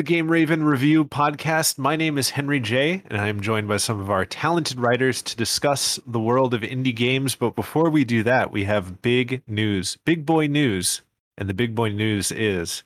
the Game Raven Review podcast. My name is Henry J, and I am joined by some of our talented writers to discuss the world of indie games. But before we do that, we have big news, big boy news. And the big boy news is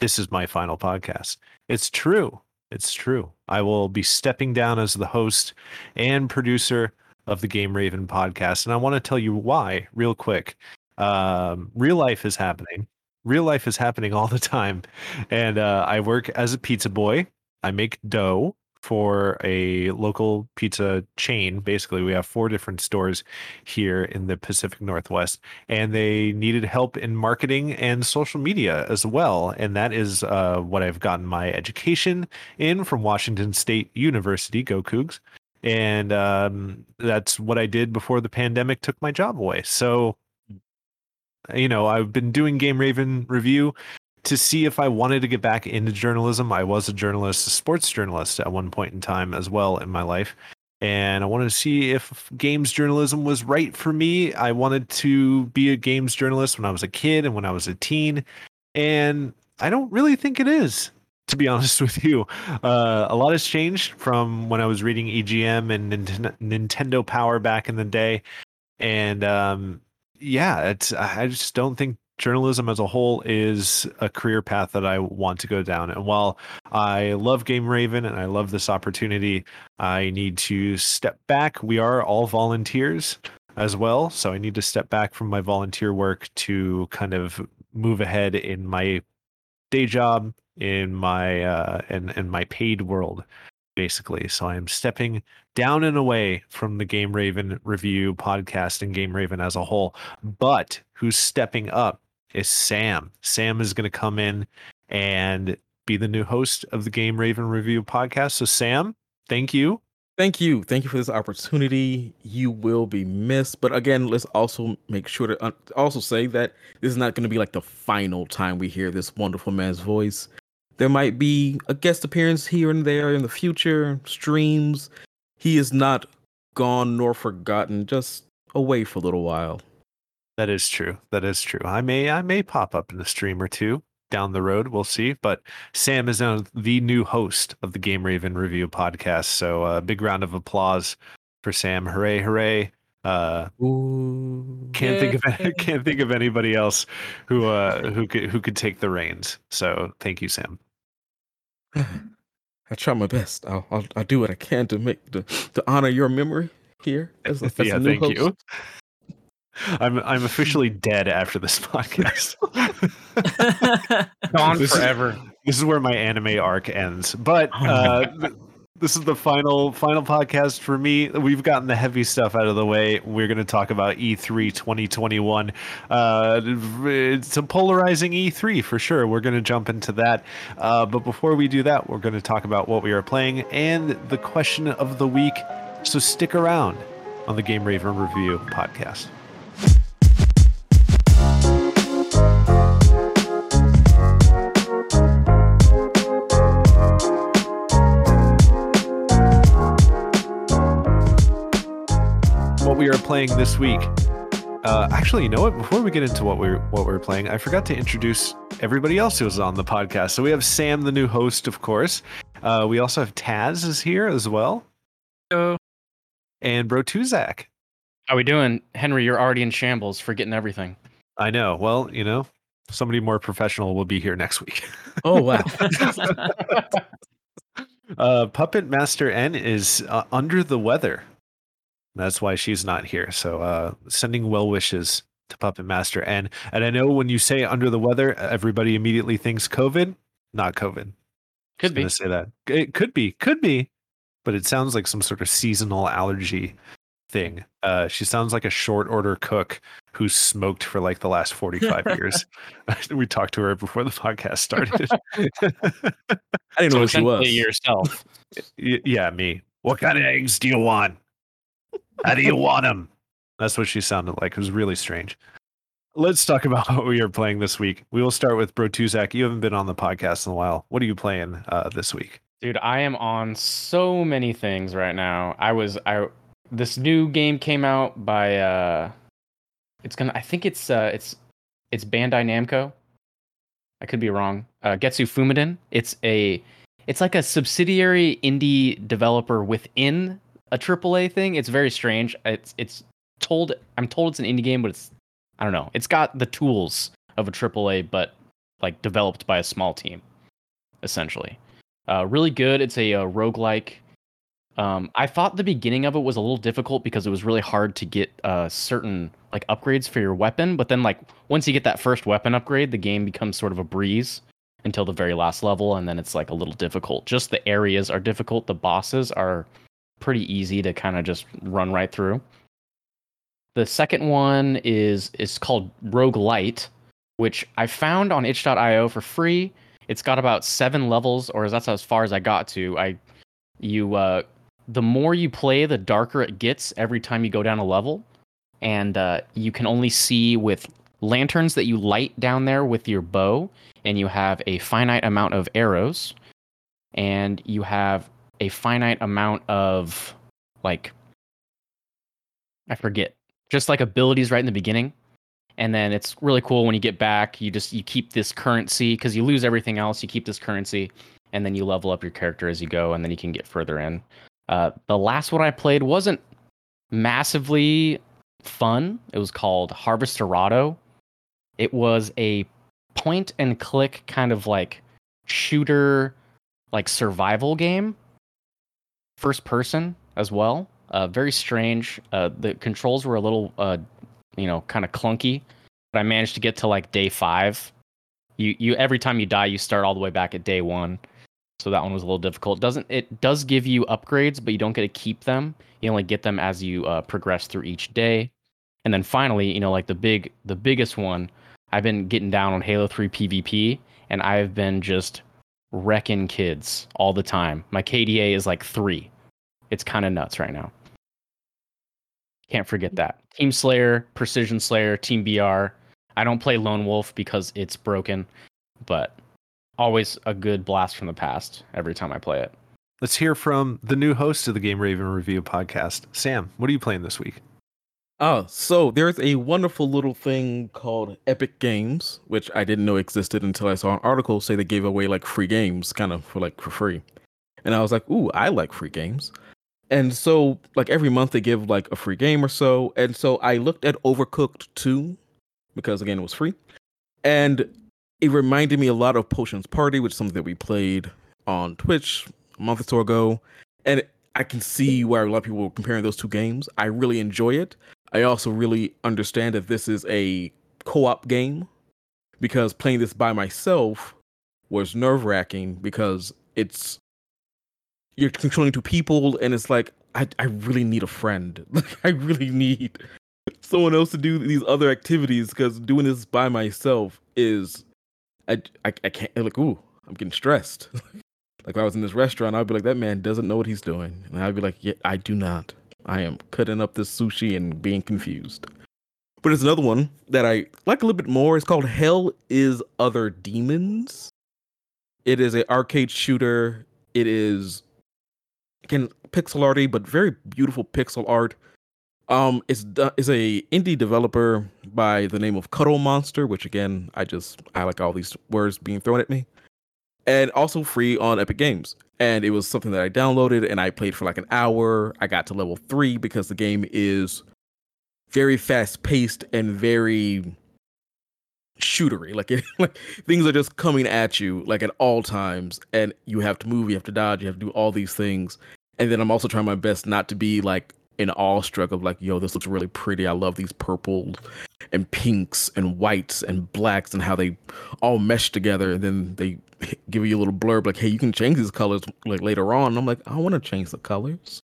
this is my final podcast. It's true. It's true. I will be stepping down as the host and producer of the Game Raven podcast. And I want to tell you why, real quick. Um, real life is happening real life is happening all the time. And uh, I work as a pizza boy. I make dough for a local pizza chain. Basically, we have four different stores here in the Pacific Northwest, and they needed help in marketing and social media as well. And that is uh, what I've gotten my education in from Washington State University, Go Cougs. And um, that's what I did before the pandemic took my job away. So you know, I've been doing Game Raven review to see if I wanted to get back into journalism. I was a journalist, a sports journalist at one point in time as well in my life. And I wanted to see if games journalism was right for me. I wanted to be a games journalist when I was a kid and when I was a teen. And I don't really think it is, to be honest with you. Uh, a lot has changed from when I was reading EGM and Nintendo Power back in the day. And um, yeah, it's I just don't think journalism as a whole is a career path that I want to go down. And while I love Game Raven and I love this opportunity, I need to step back. We are all volunteers as well, so I need to step back from my volunteer work to kind of move ahead in my day job in my uh in in my paid world basically. So I am stepping down and away from the Game Raven review podcast and Game Raven as a whole. But who's stepping up is Sam. Sam is going to come in and be the new host of the Game Raven review podcast. So, Sam, thank you. Thank you. Thank you for this opportunity. You will be missed. But again, let's also make sure to also say that this is not going to be like the final time we hear this wonderful man's voice. There might be a guest appearance here and there in the future, streams. He is not gone nor forgotten, just away for a little while. That is true. That is true. I may I may pop up in a stream or two down the road. We'll see. But Sam is now the new host of the Game Raven Review podcast. So a uh, big round of applause for Sam. Hooray, hooray. Uh, Ooh, can't yeah. think of can't think of anybody else who uh who could who could take the reins. So thank you, Sam. I try my best. I'll, I'll, I'll do what I can to make to, to honor your memory here. As, as yeah, thank host. you. I'm I'm officially dead after this podcast. Gone this forever. Is, this is where my anime arc ends. But oh uh, this is the final final podcast for me. We've gotten the heavy stuff out of the way. We're going to talk about E3 2021. Uh, it's a polarizing E3 for sure. We're going to jump into that. Uh, but before we do that, we're going to talk about what we are playing and the question of the week. So stick around on the Game Raven Review podcast. Playing this week. Uh, actually, you know what? Before we get into what we're what we're playing, I forgot to introduce everybody else who was on the podcast. So we have Sam, the new host, of course. Uh, we also have Taz is here as well. Hello. And Bro Tuzak. How we doing, Henry? You're already in shambles, forgetting everything. I know. Well, you know, somebody more professional will be here next week. Oh wow. uh, Puppet Master N is uh, under the weather. That's why she's not here. So uh, sending well wishes to Puppet Master. And and I know when you say under the weather, everybody immediately thinks COVID. Not COVID. Could be. To say that it could be, could be, but it sounds like some sort of seasonal allergy thing. Uh, she sounds like a short order cook who smoked for like the last 45 years. we talked to her before the podcast started. I didn't know so who she was. Yourself. yeah, me. What kind of eggs do you want? How do you want him? That's what she sounded like. It was really strange. Let's talk about what we are playing this week. We will start with Bro Tuzak. You haven't been on the podcast in a while. What are you playing uh, this week? Dude, I am on so many things right now. I was I this new game came out by uh it's gonna I think it's uh it's it's Bandai Namco. I could be wrong. Uh, GetsuFumaDen. It's a it's like a subsidiary indie developer within a AAA thing. It's very strange. It's it's told I'm told it's an indie game, but it's I don't know. It's got the tools of a AAA, but like developed by a small team, essentially. Uh, really good. It's a, a roguelike. Um, I thought the beginning of it was a little difficult because it was really hard to get uh, certain like upgrades for your weapon. But then like once you get that first weapon upgrade, the game becomes sort of a breeze until the very last level, and then it's like a little difficult. Just the areas are difficult. The bosses are pretty easy to kind of just run right through. The second one is is called Rogue Light, which I found on itch.io for free. It's got about seven levels, or that's as far as I got to. I you uh the more you play, the darker it gets every time you go down a level. And uh, you can only see with lanterns that you light down there with your bow, and you have a finite amount of arrows, and you have a finite amount of like I forget, just like abilities right in the beginning. And then it's really cool when you get back, you just you keep this currency because you lose everything else, you keep this currency and then you level up your character as you go and then you can get further in. Uh, the last one I played wasn't massively fun. It was called Harvesterado. It was a point and click kind of like shooter, like survival game, first person as well. Uh, very strange. Uh, the controls were a little, uh, you know, kind of clunky, but I managed to get to like day five. You, you every time you die, you start all the way back at day one. So that one was a little difficult. Doesn't it does give you upgrades, but you don't get to keep them. You only get them as you uh, progress through each day. And then finally, you know, like the big the biggest one, I've been getting down on Halo 3 PvP and I've been just wrecking kids all the time. My KDA is like 3. It's kind of nuts right now. Can't forget that. Team Slayer, Precision Slayer, Team BR. I don't play Lone Wolf because it's broken, but always a good blast from the past every time I play it. Let's hear from the new host of the Game Raven Review podcast. Sam, what are you playing this week? Oh, so there's a wonderful little thing called Epic Games, which I didn't know existed until I saw an article say they gave away like free games, kind of for like for free. And I was like, ooh, I like free games. And so like every month they give like a free game or so. And so I looked at Overcooked 2 because again it was free. And it reminded me a lot of Potions Party, which is something that we played on Twitch a month or so ago. And I can see where a lot of people were comparing those two games. I really enjoy it. I also really understand that this is a co-op game because playing this by myself was nerve-wracking because it's you're controlling two people and it's like I, I really need a friend. Like I really need someone else to do these other activities because doing this by myself is I, I, I can't like ooh I'm getting stressed. like if I was in this restaurant, I'd be like that man doesn't know what he's doing, and I'd be like yeah I do not. I am cutting up this sushi and being confused. But there's another one that I like a little bit more. It's called Hell is Other Demons. It is an arcade shooter. It is again pixel arty, but very beautiful pixel art. Um, it's is a indie developer by the name of Cuddle Monster, which again I just I like all these words being thrown at me, and also free on Epic Games. And it was something that I downloaded and I played for like an hour. I got to level three because the game is very fast paced and very shootery. Like it, like things are just coming at you like at all times, and you have to move, you have to dodge, you have to do all these things. And then I'm also trying my best not to be like in awestruck of like, yo, this looks really pretty. I love these purples and pinks and whites and blacks and how they all mesh together. And then they give you a little blurb like, hey, you can change these colors like later on. And I'm like, I want to change the colors.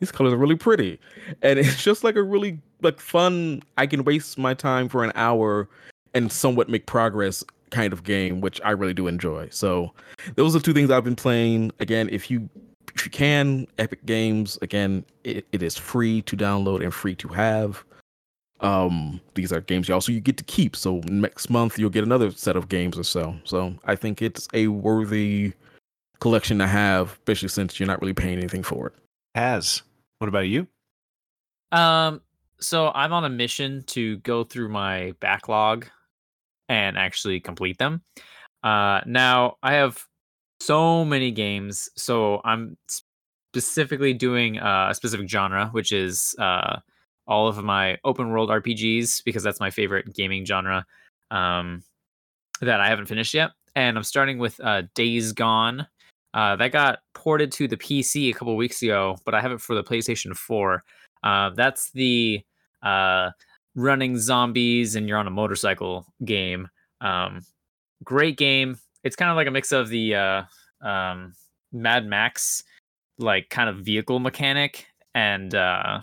These colors are really pretty. And it's just like a really like fun, I can waste my time for an hour and somewhat make progress kind of game, which I really do enjoy. So those are two things I've been playing. Again, if you if you can, Epic Games, again, it, it is free to download and free to have. Um, these are games you also you get to keep. So next month you'll get another set of games or so. So I think it's a worthy collection to have, especially since you're not really paying anything for it. Taz. What about you? Um, so I'm on a mission to go through my backlog and actually complete them. Uh, now I have so many games, so I'm specifically doing uh, a specific genre, which is uh, all of my open world RPGs because that's my favorite gaming genre um, that I haven't finished yet. And I'm starting with uh, Days Gone. Uh, that got ported to the PC a couple weeks ago, but I have it for the PlayStation 4. Uh, that's the uh, running zombies and you're on a motorcycle game. Um, great game. It's kind of like a mix of the uh, um, Mad Max like kind of vehicle mechanic and uh,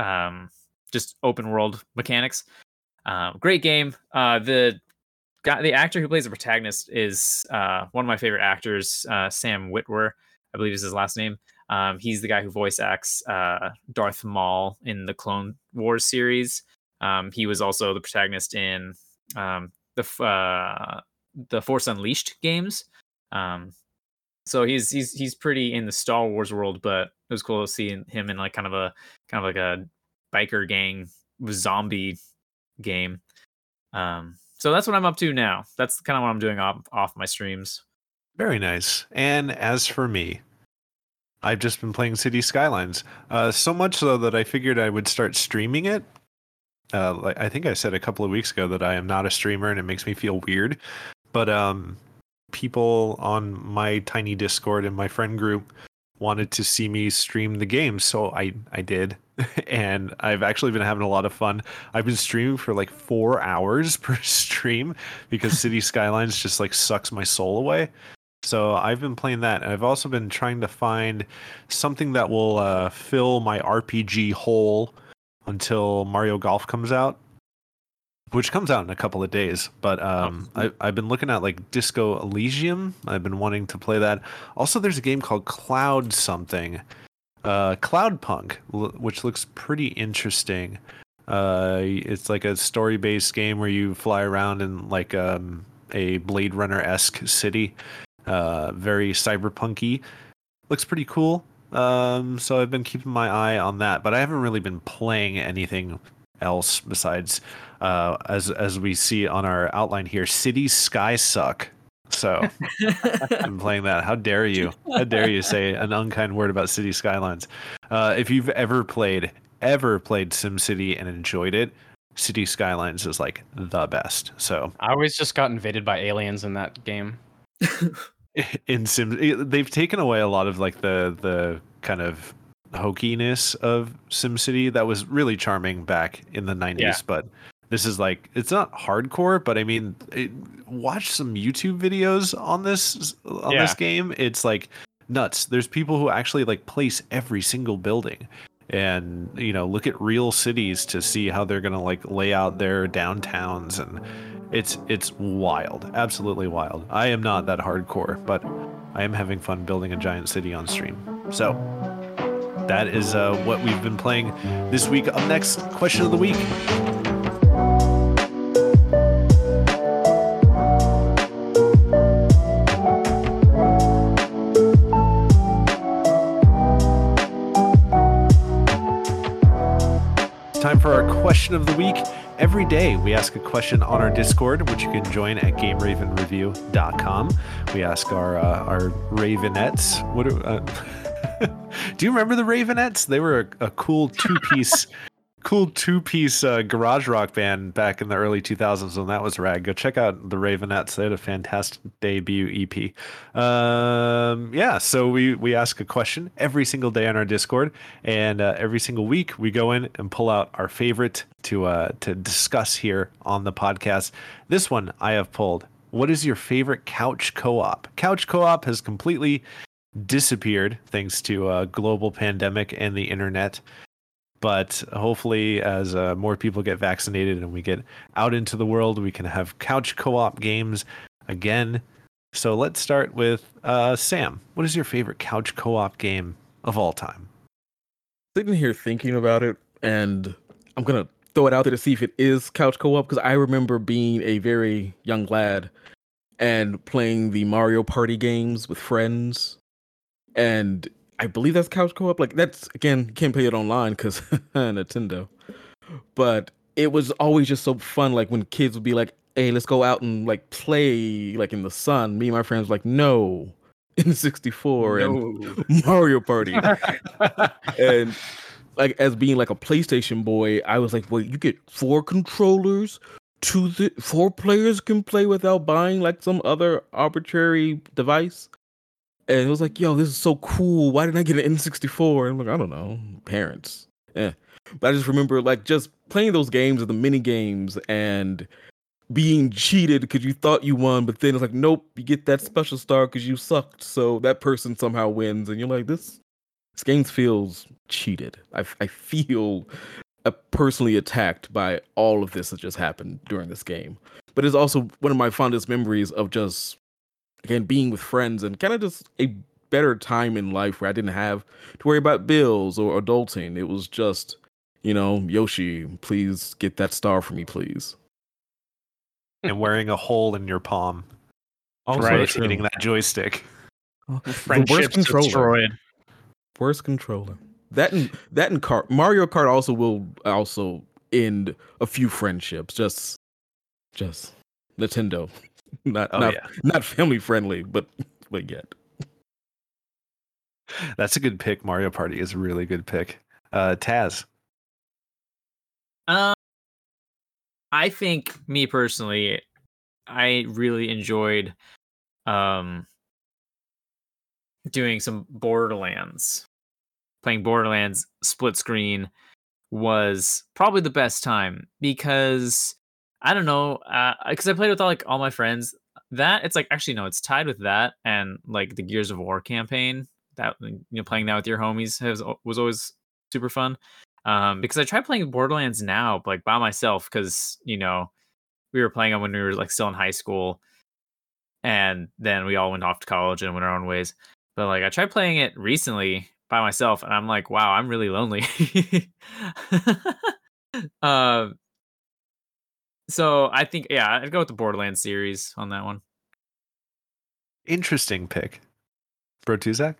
um, just open world mechanics. Um, great game. Uh, the guy, the actor who plays the protagonist is uh, one of my favorite actors, uh, Sam Witwer, I believe is his last name. Um, he's the guy who voice acts uh, Darth Maul in the Clone Wars series. Um, he was also the protagonist in um, the uh, the Force Unleashed games. Um, so he's he's he's pretty in the Star Wars world, but it was cool to see him in like kind of a kind of like a biker gang zombie game. Um, so that's what I'm up to now. That's kind of what I'm doing off off my streams. Very nice. And as for me, I've just been playing City Skylines. Uh, so much so that I figured I would start streaming it. Uh, like I think I said a couple of weeks ago that I am not a streamer and it makes me feel weird. But um, people on my tiny Discord and my friend group wanted to see me stream the game, so I I did, and I've actually been having a lot of fun. I've been streaming for like four hours per stream because City Skylines just like sucks my soul away. So I've been playing that, and I've also been trying to find something that will uh, fill my RPG hole until Mario Golf comes out which comes out in a couple of days. But um, I, I've been looking at like Disco Elysium. I've been wanting to play that. Also, there's a game called Cloud something, uh, Cloud Punk, which looks pretty interesting. Uh, it's like a story-based game where you fly around in like um, a Blade Runner esque city. Uh, very cyberpunky. Looks pretty cool. Um, so I've been keeping my eye on that, but I haven't really been playing anything else besides uh, as as we see on our outline here, cities sky suck. So I'm playing that. How dare you? How dare you say an unkind word about city skylines? Uh, if you've ever played ever played SimCity and enjoyed it, City Skylines is like the best. So I always just got invaded by aliens in that game. in Sim, they've taken away a lot of like the the kind of hokiness of SimCity that was really charming back in the 90s, yeah. but this is like it's not hardcore, but I mean, it, watch some YouTube videos on this on yeah. this game. It's like nuts. There's people who actually like place every single building. And you know look at real cities to see how they're gonna like lay out their downtowns. And it's it's wild. Absolutely wild. I am not that hardcore but i am having fun building a giant city on stream. So that is uh, what we've been playing this week. Up next question of the week for our question of the week. Every day we ask a question on our Discord, which you can join at GameRavenReview.com. We ask our uh, our Ravenettes. What? uh, do you remember the Ravenettes? They were a, a cool two piece cool two piece uh, garage rock band back in the early 2000s when that was rad. Go check out the Ravenettes. They had a fantastic debut EP. Um, yeah, so we we ask a question every single day on our Discord, and uh, every single week we go in and pull out our favorite to uh, to discuss here on the podcast. This one I have pulled. What is your favorite couch co-op? Couch co-op has completely disappeared thanks to a global pandemic and the internet. But hopefully, as uh, more people get vaccinated and we get out into the world, we can have couch co op games again. So let's start with uh, Sam. What is your favorite couch co op game of all time? Sitting here thinking about it, and I'm going to throw it out there to see if it is couch co op because I remember being a very young lad and playing the Mario Party games with friends. And I believe that's couch co-op. Like that's again, can't play it online because Nintendo. But it was always just so fun. Like when kids would be like, hey, let's go out and like play like in the sun. Me and my friends were like, no, N64 and Mario Party. and like as being like a PlayStation boy, I was like, wait, you get four controllers, two th- four players can play without buying like some other arbitrary device. And it was like, yo, this is so cool. Why didn't I get an N64? And I'm like, I don't know, parents. Yeah. But I just remember like just playing those games and the mini games and being cheated because you thought you won, but then it's like, nope, you get that special star because you sucked. So that person somehow wins, and you're like, this this game feels cheated. I I feel uh, personally attacked by all of this that just happened during this game. But it's also one of my fondest memories of just again being with friends and kind of just a better time in life where I didn't have to worry about bills or adulting. It was just, you know, Yoshi, please get that star for me, please. and wearing a hole in your palm, oh, Also Right. true. rotating that joystick. Oh, the worst Friendships controller. destroyed. Worst controller. That and that and Kart. Mario Kart also will also end a few friendships. Just, just Nintendo. Not Oh not yeah, not family friendly, but but yet. that's a good pick. Mario Party is a really good pick. Uh, Taz, Um, I think me personally, I really enjoyed um doing some Borderlands. Playing Borderlands split screen was probably the best time because I don't know, because I played with all like all my friends. That it's like actually no, it's tied with that and like the Gears of War campaign. That you know, playing that with your homies has was always super fun um because i tried playing borderlands now like by myself because you know we were playing them when we were like still in high school and then we all went off to college and went our own ways but like i tried playing it recently by myself and i'm like wow i'm really lonely um so i think yeah i'd go with the borderlands series on that one interesting pick. Bro Tuzak?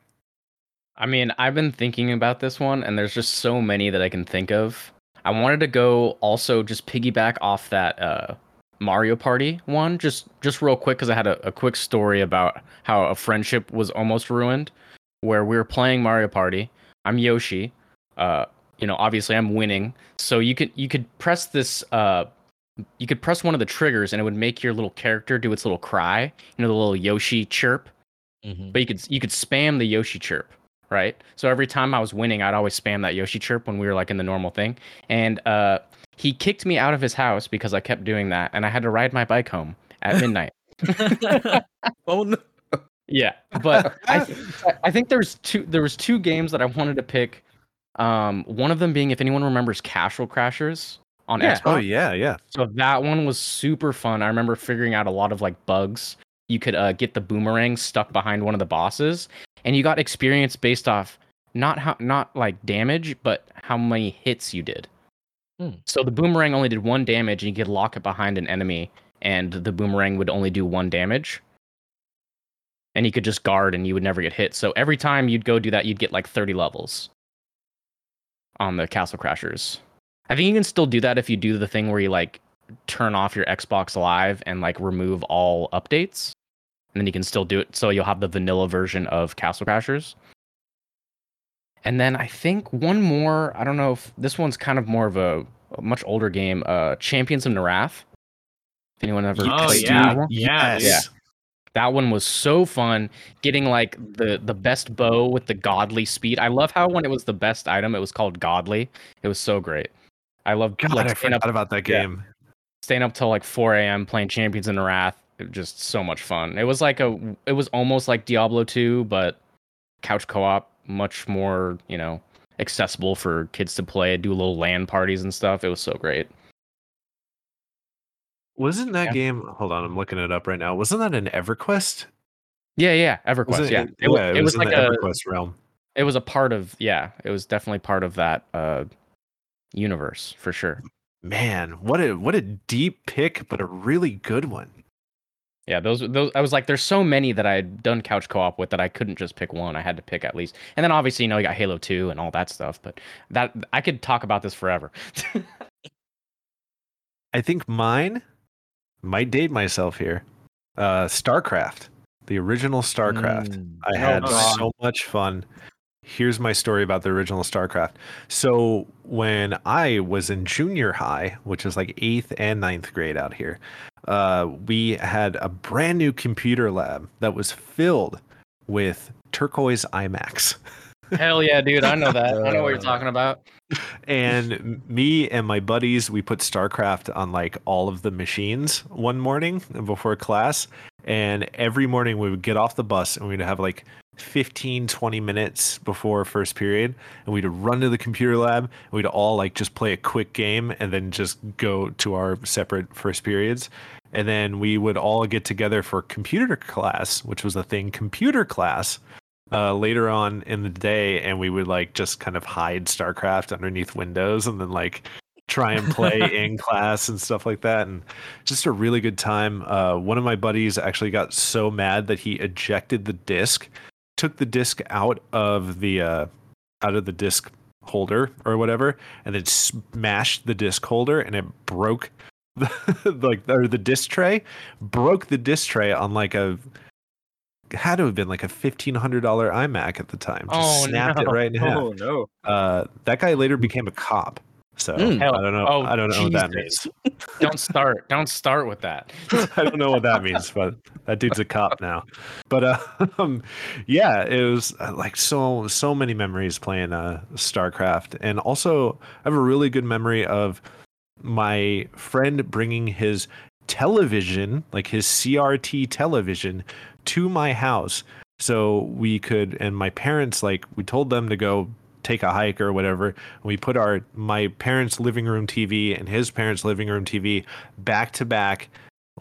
I mean, I've been thinking about this one, and there's just so many that I can think of. I wanted to go also just piggyback off that uh, Mario Party one, just just real quick, because I had a, a quick story about how a friendship was almost ruined, where we were playing Mario Party. I'm Yoshi. Uh, you know, obviously I'm winning, so you could you could press this. Uh, you could press one of the triggers, and it would make your little character do its little cry. You know, the little Yoshi chirp but you could you could spam the Yoshi chirp, right? So every time I was winning, I'd always spam that Yoshi chirp when we were like in the normal thing. And uh, he kicked me out of his house because I kept doing that, and I had to ride my bike home at midnight. Oh no. yeah, but I th- I think there's two there was two games that I wanted to pick. Um, one of them being if anyone remembers Castle Crashers on Yeah. Xbox. Oh yeah, yeah. So that one was super fun. I remember figuring out a lot of like bugs. You could uh, get the boomerang stuck behind one of the bosses, and you got experience based off not how not like damage, but how many hits you did. Hmm. So the boomerang only did one damage, and you could lock it behind an enemy, and the boomerang would only do one damage. And you could just guard, and you would never get hit. So every time you'd go do that, you'd get like thirty levels on the Castle Crashers. I think you can still do that if you do the thing where you like turn off your Xbox Live and like remove all updates. And then you can still do it. So you'll have the vanilla version of Castle Crashers. And then I think one more, I don't know if this one's kind of more of a, a much older game, uh Champions of Norrath. If anyone ever Oh, played yeah. that one? Yes. Yeah. That one was so fun. Getting like the the best bow with the godly speed. I love how when it was the best item, it was called godly. It was so great. I love God, like I forgot up, about that yeah. game. staying up till like 4 a.m. playing Champions in the Wrath. It was just so much fun. It was like a it was almost like Diablo 2, but couch co-op, much more, you know, accessible for kids to play, do little LAN parties and stuff. It was so great. Wasn't that Yeah. game? Hold on, I'm looking it up right now. Wasn't that an EverQuest? Yeah, yeah, EverQuest. Wasn't yeah. it, It, yeah, it was in like the a EverQuest realm. it was a part of yeah, it was definitely part of that uh universe for sure. Man, what a what a deep pick, but a really good one. Yeah, those those I was like, there's so many that I had done couch co-op with that I couldn't just pick one. I had to pick at least. And then obviously, you know, you got Halo 2 and all that stuff, but that I could talk about this forever. I think mine might date myself here. Uh, StarCraft, the original StarCraft. Mm. I Oh, had God. so much fun. Here's my story about the original StarCraft. So when I was in junior high, which is like eighth and ninth grade out here, uh, we had a brand new computer lab that was filled with turquoise iMacs. Hell yeah, dude! I know that. I know what you're Uh, talking about. and me and my buddies we put starcraft on like all of the machines one morning before class and every morning we would get off the bus and we'd have like 15 20 minutes before first period and we'd run to the computer lab and we'd all like just play a quick game and then just go to our separate first periods and then we would all get together for computer class which was a thing computer class uh, later on in the day, and we would like just kind of hide StarCraft underneath windows, and then like try and play in class and stuff like that, and just a really good time. Uh, one of my buddies actually got so mad that he ejected the disc, took the disc out of the uh, out of the disc holder or whatever, and then smashed the disc holder, and it broke. The, like or the disc tray broke the disc tray on like a had to have been like a fifteen hundred dollar iMac at the time. Just Oh, snapped it no. right in half. Oh no! Uh, that guy later became a cop. So Mm. I don't know. oh, I don't know what that means. Don't start. Don't start with that. I don't know what that means, but that dude's a cop now. But uh, um, yeah, it was uh, like so so many memories playing uh, StarCraft, and also I have a really good memory of my friend bringing his television, like his CRT television, to my house so we could and my parents like we told them to go take a hike or whatever and we put our my parents living room tv and his parents living room tv back to back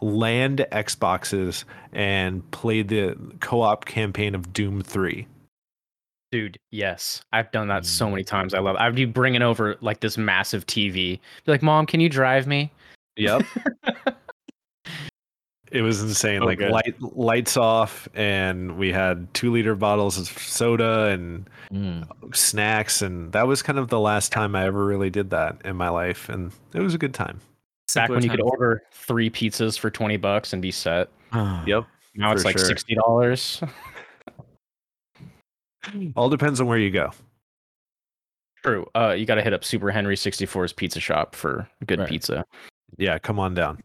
land xboxes and played the co-op campaign of doom 3 Dude, yes. I've done that so mm. many times. I love it. I'd be bringing over like this massive TV. Be like, Mom, can you drive me? yep it was insane So like good. light lights off and we had two liter bottles of soda and Mm. snacks and that was kind of the last time i ever really did that in my life and it was a good time Back Simpler when you could order three pizzas for 20 bucks and be set. Yep Now it's like sure. $60. all depends on where you go True. Uh, you got to hit up Super Henry 64's pizza shop for good Right. pizza. yeah come on down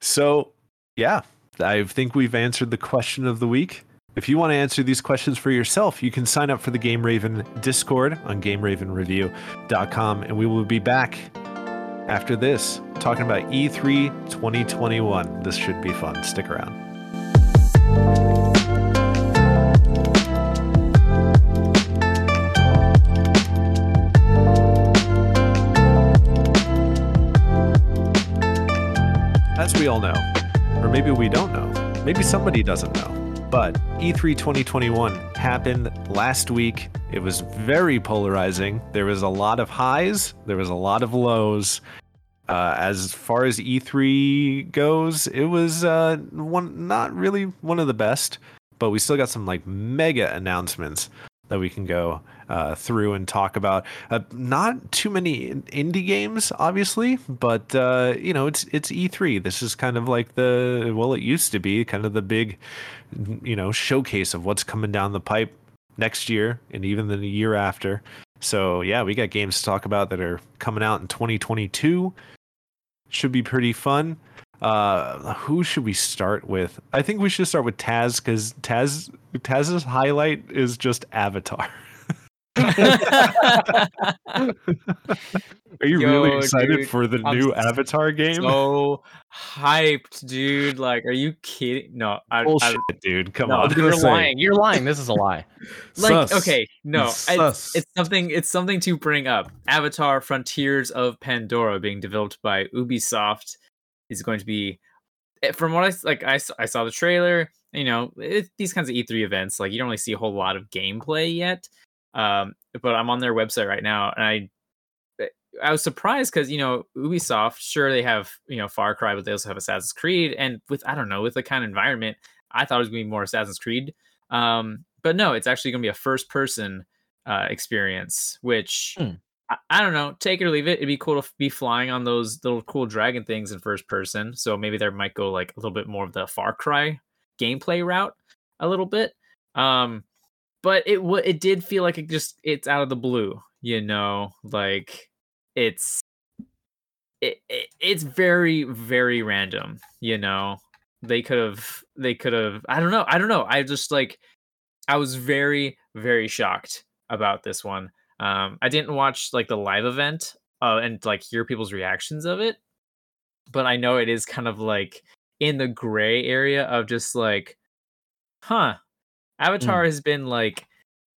so yeah i think we've answered the question of the week. If you want to answer these questions for yourself you can sign up for the game raven discord on gameravenreview.com and we will be back after this talking about E e3 2021 this should be fun. Stick around we all know, or maybe we don't know, maybe somebody doesn't know, but E E3 2021 happened last week. It was very polarizing. There was a lot of highs, there was a lot of lows. Uh, as far as E3 goes, it was uh, one not really one of the best, but we still got some like mega announcements that we can go uh, through and talk about. Uh, not too many indie games, obviously, but uh, you know, it's it's E3. This is kind of like the well, it used to be kind of the big, you know, showcase of what's coming down the pipe next year and even the year after. So yeah, we got games to talk about that are coming out in 2022. Should be pretty fun. Uh, who should we start with? I think we should start with Taz because Taz Taz's highlight is just Avatar. Are you really excited dude, for the I'm new s- Avatar game? so hyped, dude. Like, are you kidding? No, I, Bullshit, I dude. Come No, on. You're say- lying. You're lying. This is a lie. like Sus. okay, no, It's it's, something. It's something to bring up. Avatar: Frontiers of Pandora, being developed by Ubisoft, is going to be. eh, From what I s- like, I, s- I saw the trailer. You know, it, these kinds of E3 events, like you don't really see a whole lot of gameplay yet. Um, but I'm on their website right now, and I eh, I was surprised because you know Ubisoft, sure they have you know Far Cry, but they also have Assassin's Creed, and with I don't know with the kind of environment, I thought it was going to be more Assassin's Creed. Um, but no, it's actually going to be a first person uh, experience, which Hmm. I, I don't know. Take it or leave it. It'd be cool to be flying on those little cool dragon things in first person. So maybe there might go like a little bit more of the Far Cry gameplay route, a little bit. Um, but it w- it did feel like it just it's out of the blue. You know, like it's it, it it's very very random. You know, they could have they could have I don't know I don't know I just like I was very very shocked about this one. Um, I didn't watch like the live event uh, and like hear people's reactions of it, but I know it is kind of like in the gray area of just like, huh, Avatar has been like,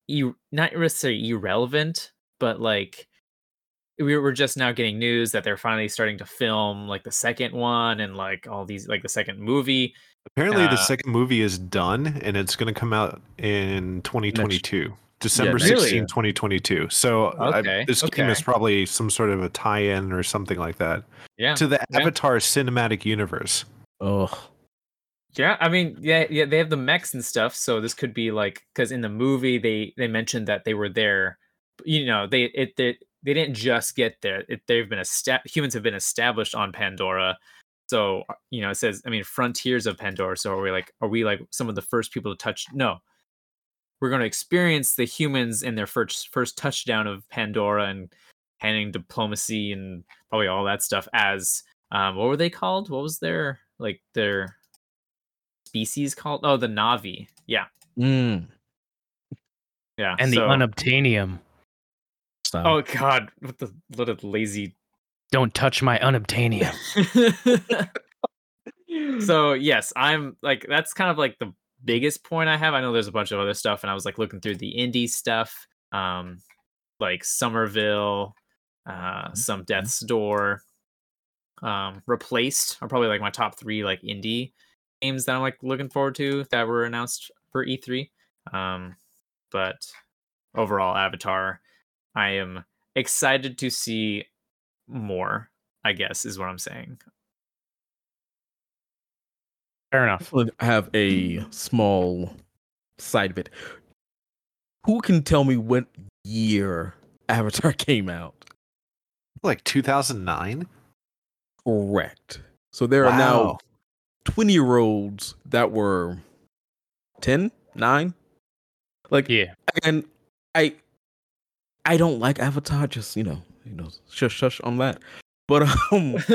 e- not necessarily irrelevant, but like we were just now getting news that they're finally starting to film like the second one and like all these like the second movie. Apparently, Uh, the second movie is done and it's going to come out in 2022. December next 16, year. 2022. So I- Okay, this game is probably some sort of a tie-in or something like that Yeah. to the yeah. Avatar cinematic universe. Oh, Yeah, I mean, yeah, yeah, they have the mechs and stuff, so this could be like because in the movie they they mentioned that they were there, you know, they it they, they didn't just get there. It, they've been esta- humans have been established on Pandora, so uh, you know it says I mean frontiers of Pandora. So are we like are we like some of the first people to touch? No, we're going to experience the humans in their first first touchdown of Pandora and handling diplomacy and probably all that stuff as um what were they called? What was their like their species called? Oh, the Na'vi. Yeah, mm, yeah. And the unobtainium. stop. Oh God, what the what a lazy. Don't touch my unobtainium. so yes, I'm like that's kind of like the biggest point I have. I know there's a bunch of other stuff, and I was like looking through the indie stuff, um, like Somerville, uh, some Death's Door, um, Replaced are probably like my top three like indie games that I'm like looking forward to that were announced for E3. Um, but overall, Avatar, I am excited to see more. I guess is what I'm saying. Fair enough. I have a small side of it. Who can tell me what year Avatar came out? Like 2009. Correct. So there are now 20 year olds that were 10, 9. Like, Yeah. and I I don't like Avatar, just you know, you know, shush shush on that. But um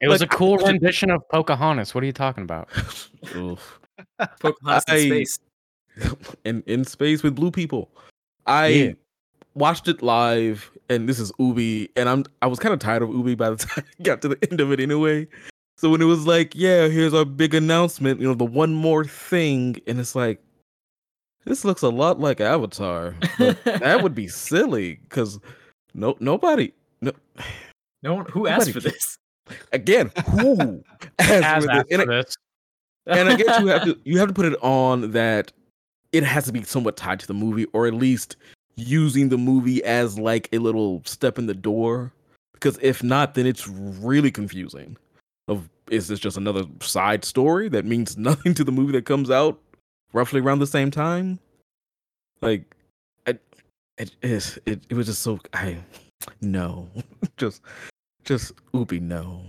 It was Like, a cool I- rendition of Pocahontas. What are you talking about? oof. Pocahontas in space. in in space with blue people. I Yeah. watched it live, and this is Ubi, and I'm I was kind of tired of Ubi by the time I got to the end of it anyway. So when it was like, yeah, here's our big announcement, you know, the one more thing, and it's like, this looks a lot like Avatar. That would be silly because no nobody no No one who asked for ca- this. again who asked As for this? And I- this. and I guess you have to you have to put it on that it has to be somewhat tied to the movie, or at least using the movie as like a little step in the door. Because if not, then it's really confusing. Of is this just another side story that means nothing to the movie that comes out roughly around the same time? Like, it it is it, it was just so I no just just oopie no.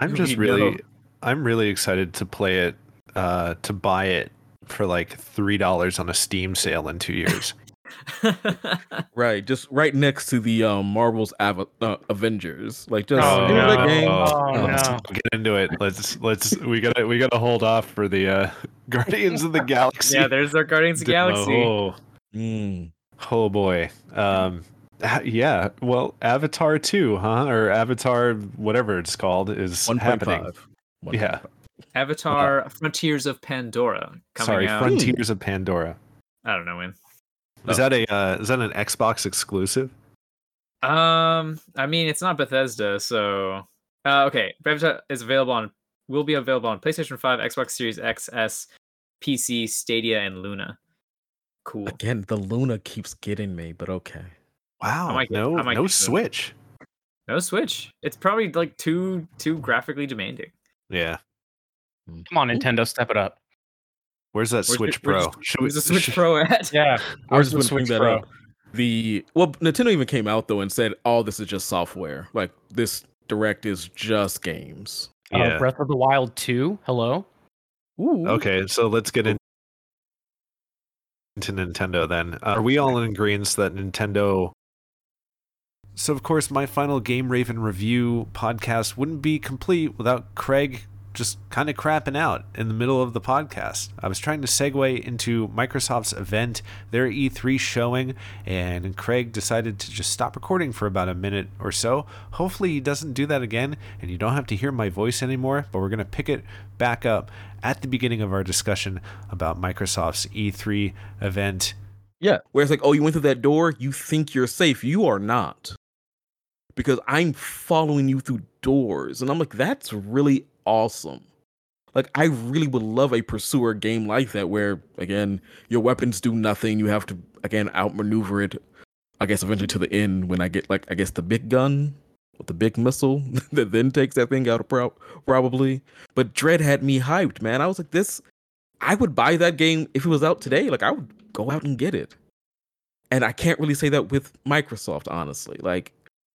I'm just we know. really, I'm really excited to play it, uh, to buy it for like three dollars on a Steam sale in two years. Right, just right next to the um, Marvel's Ava- uh, Avengers. Like just Oh, you know no. game. Oh, Let's no. get into it. Let's let's we gotta we gotta hold off for the uh, Guardians of the Galaxy. yeah, there's our Guardians of the. Galaxy. Oh, Mm. oh boy. Um, yeah. Well, Avatar two, huh? Or Avatar, whatever it's called, is One happening. five. Yeah. Avatar: Frontiers of Pandora coming Sorry, out. Frontiers of Pandora. I don't know when. Is that a uh, is that an Xbox exclusive? Um, I mean, it's not Bethesda, so uh, okay. Avatar is available on will be available on PlayStation Five, Xbox Series XS, PC, Stadia, and Luna. Cool. Again, the Luna keeps getting me, but okay. Wow. might get- no, I no get the- Switch. No Switch. It's probably like too too graphically demanding. Yeah. Come on, Nintendo, step it up. Where's that Where's Switch where's Pro? the- Where's the Switch Pro at? Yeah. I Where's was the just gonna bring Switch that Pro? up. the well, Nintendo even came out though and said, "All this is just software. Like this direct is just games." Uh, Breath of the Wild 2. Hello. Ooh. Okay, so let's get in- into Nintendo then. Uh, are we all in agreement that Nintendo? So of course, my final Game Raven review podcast wouldn't be complete without Craig just kind of crapping out in the middle of the podcast. I was trying to segue into Microsoft's event, their E3 showing, and Craig decided to just stop recording for about a minute or so. Hopefully, he doesn't do that again, and you don't have to hear my voice anymore. But we're gonna pick it back up at the beginning of our discussion about Microsoft's E3 event. Yeah, where it's like, oh, you went through that door, you think you're safe. You are not. Because I'm following you through doors. And I'm like, that's really awesome. Like, I really would love a pursuer game like that, where, again, your weapons do nothing. You have to, again, outmaneuver it, I guess, eventually to the end when I get, like, I guess the big gun with the big missile that then takes that thing out pro- probably. But Dread had me hyped, man. I was like, this, I would buy that game if it was out today. Like, I would go out and get it. And I can't really say that with Microsoft, honestly. Like,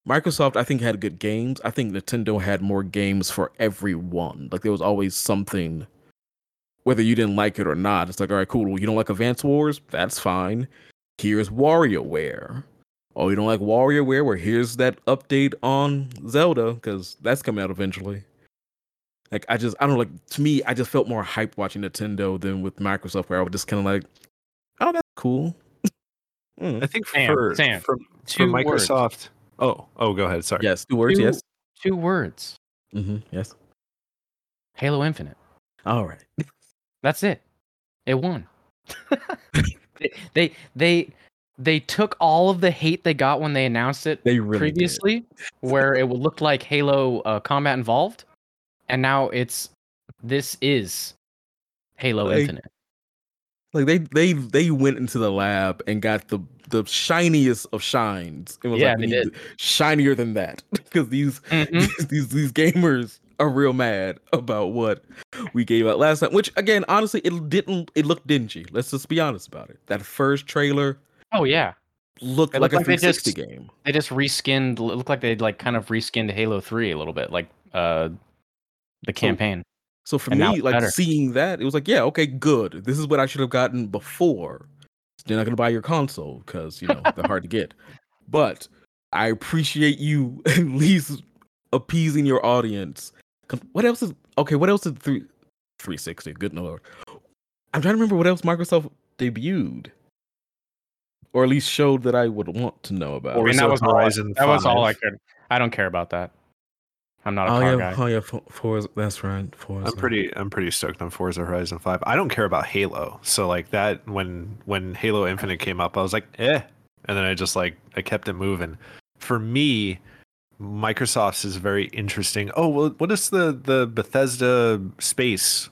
Microsoft, I think, had good games. I think Nintendo had more games for everyone. Like, there was always something, whether you didn't like it or not. It's like, all right, cool. Well, you don't like Advance Wars? That's fine. Here's WarioWare. Oh, you don't like WarioWare? Well, here's that update on Zelda, because that's coming out eventually. Like, I just, I don't know, like, to me, I just felt more hype watching Nintendo than with Microsoft, where I was just kind of like, oh, that's cool. Mm. I think Sam, for Sam, for, for two words. Microsoft. Oh, oh, go ahead. Sorry. Yes, two words, Two- yes. Two words. Mm-hmm, yes. Halo Infinite. All right. That's it. It won. they, they they they took all of the hate they got when they announced it They really previously, where it would look like Halo uh, combat involved, and now it's this is Halo Like, Infinite. Like they they they went into the lab and got the the shiniest of shines. It was Yeah, like did. shinier than that because these, Mhm. these these these gamers are real mad about what we gave out last time. Which again, honestly, it didn't. It looked dingy. Let's just be honest about it. That first trailer Oh yeah, looked It like looked a like they 360 just- game. they just reskinned. It looked like they like kind of reskinned Halo Three a little bit, like uh the campaign. So for And me, like better. seeing that, it was like, yeah, okay, good. This is what I should have gotten before. You're not gonna buy your console because you know they're hard to get. But I appreciate you at least appeasing your audience. What else is okay? What else is three 360? Good lord. I'm trying to remember what else Microsoft debuted. Or at least showed that I would want to know about. I mean, Forza that was all I- that was all I could. I don't care about that. I'm not a oh car yeah, guy. oh yeah, For- Forza. That's right. Forza. I'm pretty I'm pretty stoked on Forza Horizon 5. I don't care about Halo. So like that when when Halo Infinite came up, I was like, "Eh." And then I just like I kept it moving. For me, Microsoft's is very interesting. Oh, well, what is the the Bethesda space?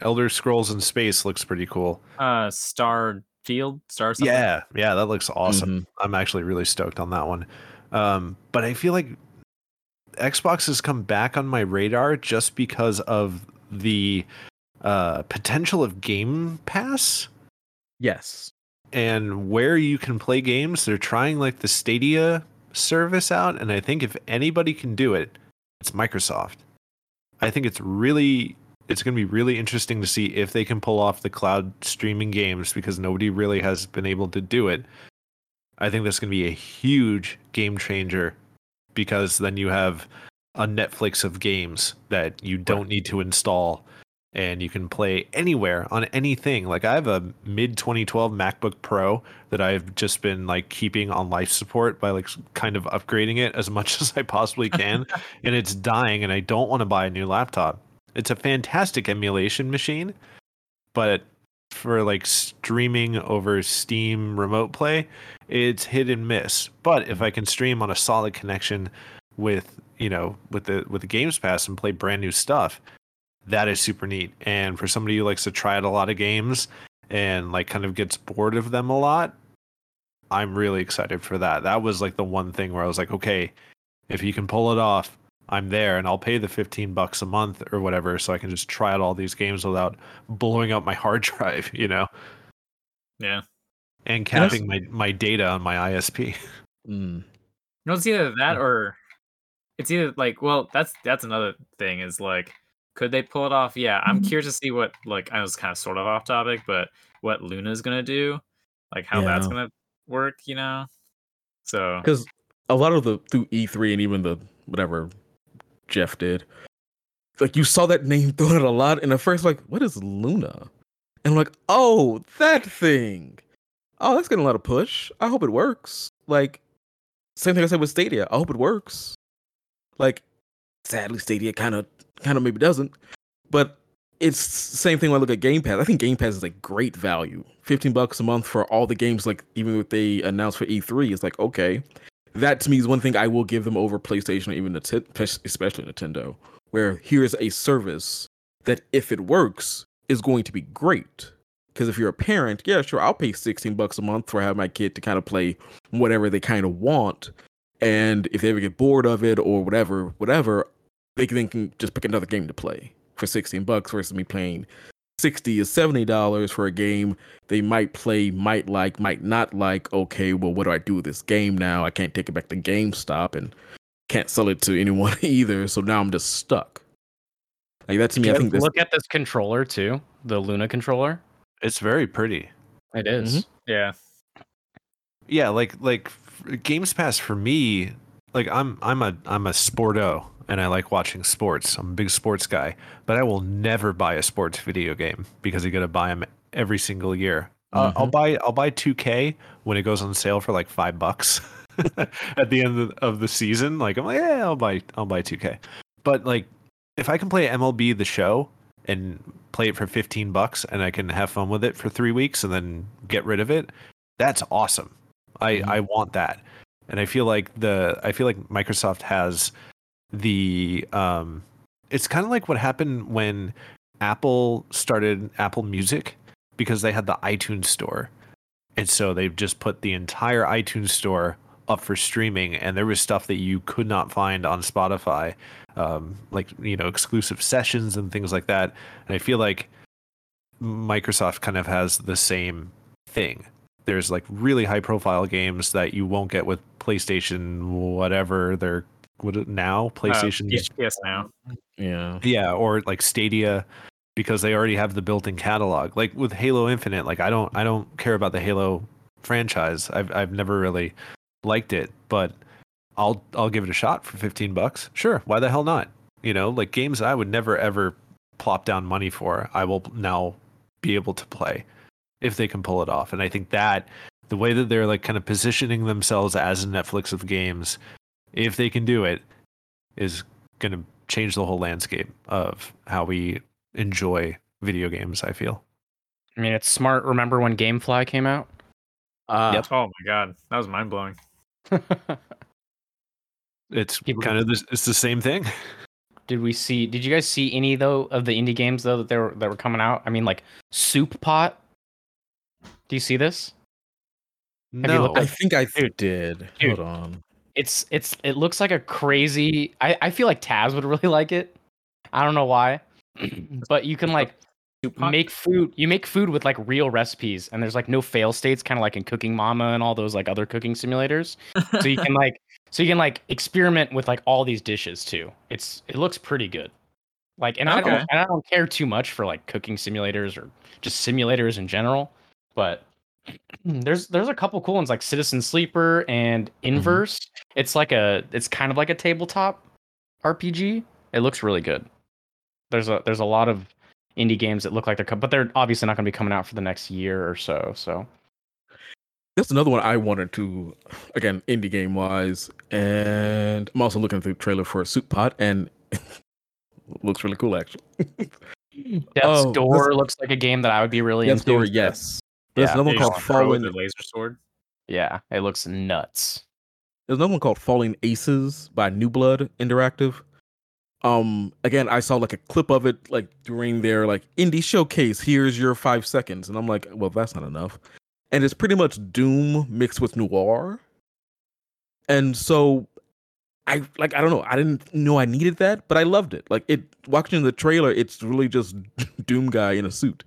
Elder Scrolls in space looks pretty cool. Uh, Star Field, Star. Something? Yeah, yeah, that looks awesome. Mhm. I'm actually really stoked on that one. Um, but I feel like Xbox has come back on my radar just because of the uh, potential of Game Pass Yes. and where you can play games. They're trying like the Stadia service out, and I think if anybody can do it, it's Microsoft. I think it's really it's going to be really interesting to see if they can pull off the cloud streaming games because nobody really has been able to do it. I think that's going to be a huge game changer because then you have a Netflix of games that you don't need to install and you can play anywhere on anything. Like I have a mid 2012 MacBook Pro that I've just been like keeping on life support by like kind of upgrading it as much as I possibly can and it's dying and I don't want to buy a new laptop. It's a fantastic emulation machine, but for like streaming over Steam remote play, it's hit and miss. But if I can stream on a solid connection with, you know, with the with the Games Pass and play brand new stuff, that is super neat. And for somebody who likes to try out a lot of games and like kind of gets bored of them a lot, I'm really excited for that. That was like the one thing where I was like, okay, if you can pull it off, I'm there and I'll pay the 15 bucks a month or whatever so I can just try out all these games without blowing up my hard drive, you know. Yeah. and capping my, my data on my ISP. Mm. No, it's either that or it's either like, well, that's that's another thing is like, could they pull it off? Yeah, I'm curious to see what like I was kind of sort of off topic, but what Luna's gonna do, like how that's gonna work, you know? So because a lot of the through E3 and even the whatever Jeff did, like you saw that name thrown out a lot, and at first like, what is Luna? And I'm like, oh, that thing. Oh, that's getting a lot of push. I hope it works. Like, same thing I said with Stadia. I hope it works. Like, sadly, Stadia kind of, kind of maybe doesn't, but it's same thing when I look at Game Pass. I think Game Pass is a great value. 15 bucks a month for all the games, like even what they announced for E3, is like, okay. That to me is one thing I will give them over PlayStation or even especially Nintendo, where here's a service that if it works is going to be great. Because if you're a parent, yeah, sure, I'll pay 16 bucks a month for have my kid to kind of play whatever they kind of want. And if they ever get bored of it or whatever, whatever, they can then can just pick another game to play for 16 bucks versus me paying 60 or 70 dollars for a game they might play, might like, might not like. Okay, well, what do I do with this game now? I can't take it back to GameStop and can't sell it to anyone either. So now I'm just stuck. Like that to me, I think this, look at this controller too, the Luna controller. It's very pretty. It is. Mm-hmm. yeah, Yeah, like like Games Pass for me, like I'm I'm a I'm a sporto and I like watching sports. I'm a big sports guy, but I will never buy a sports video game because you got to buy them every single year. Uh, I'll buy I'll buy 2K when it goes on sale for like 5 bucks at the end of, the season. Like I'm like, yeah, I'll buy I'll buy 2K. But like if I can play MLB the show and play it for 15 bucks and I can have fun with it for 3 weeks and then get rid of it, that's awesome. I Mhm. I want that. And I feel like the I feel like Microsoft has the um it's kind of like what happened when Apple started Apple Music because they had the iTunes store. And so they've just put the entire iTunes store up for streaming and there was stuff that you could not find on Spotify um like you know exclusive sessions and things like that. And I feel like Microsoft kind of has the same thing. There's like really high profile games that you won't get with PlayStation whatever they're what it- now uh, PlayStation yes, yes, now. yeah. yeah, or like Stadia because they already have the built-in catalog. Like with Halo Infinite, like I don't I don't care about the Halo franchise. I've I've never really liked it, but I'll I'll give it a shot for 15 bucks. Sure, why the hell not? You know, like games I would never ever plop down money for, I will now be able to play if they can pull it off. And I think that the way that they're like kind of positioning themselves as a Netflix of games, if they can do it, is going to change the whole landscape of how we enjoy video games. I feel. I mean, it's smart. Remember when GameFly came out? Uh, Oh my god, that was mind blowing. It's People- kind of this. It's the same thing. did we see? Did you guys see any though of the indie games though that they were that were coming out? I mean, like Soup Pot. Do you see this? you No, I think I Dude. did. Dude. Hold on. It's it's it looks like a crazy. I I feel like Taz would really like it. I don't know why, but you can like make food you make food with like real recipes and there's like no fail states kind of like in cooking mama and all those like other cooking simulators so you can like so you can like experiment with like all these dishes too it's it looks pretty good like and i don't and i don't care too much for like cooking simulators or just simulators in general but Mm, there's there's a couple cool ones like citizen sleeper and mm-hmm. inverse it's like a it's kind of like a tabletop rpg it looks really good there's a there's a lot of indie games that look like they're co- but they're obviously not going to be coming out for the next year or so so That's another one I wanted to, again, indie game wise. And I'm also looking at the trailer for Soup Pot, and looks really cool, actually. death's Oh, door looks like a game that i would be really Death's into Door, yes. There's Yeah. another one called throw with Fallen. the laser sword. yeah it looks nuts There's another one called Fallen Aces by New Blood Interactive. Um, again, I saw like a clip of it like during their like indie showcase. Here's your five seconds, and I'm like, well, that's not enough. And it's pretty much Doom mixed with noir. And so, I like I don't know. I didn't know I needed that, but I loved it. Like it watching the trailer, it's really just Doom guy in a suit.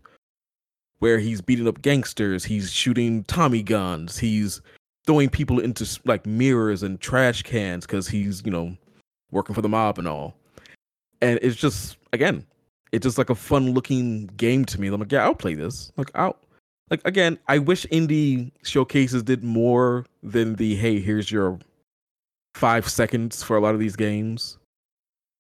Where he's beating up gangsters, he's shooting Tommy guns, he's throwing people into like mirrors and trash cans because he's you know working for the mob and all. And it's just again, it's just like a fun looking game to me. I'm like, yeah, I'll play this. Like, I'll like again. I wish indie showcases did more than the hey, here's your five seconds for a lot of these games,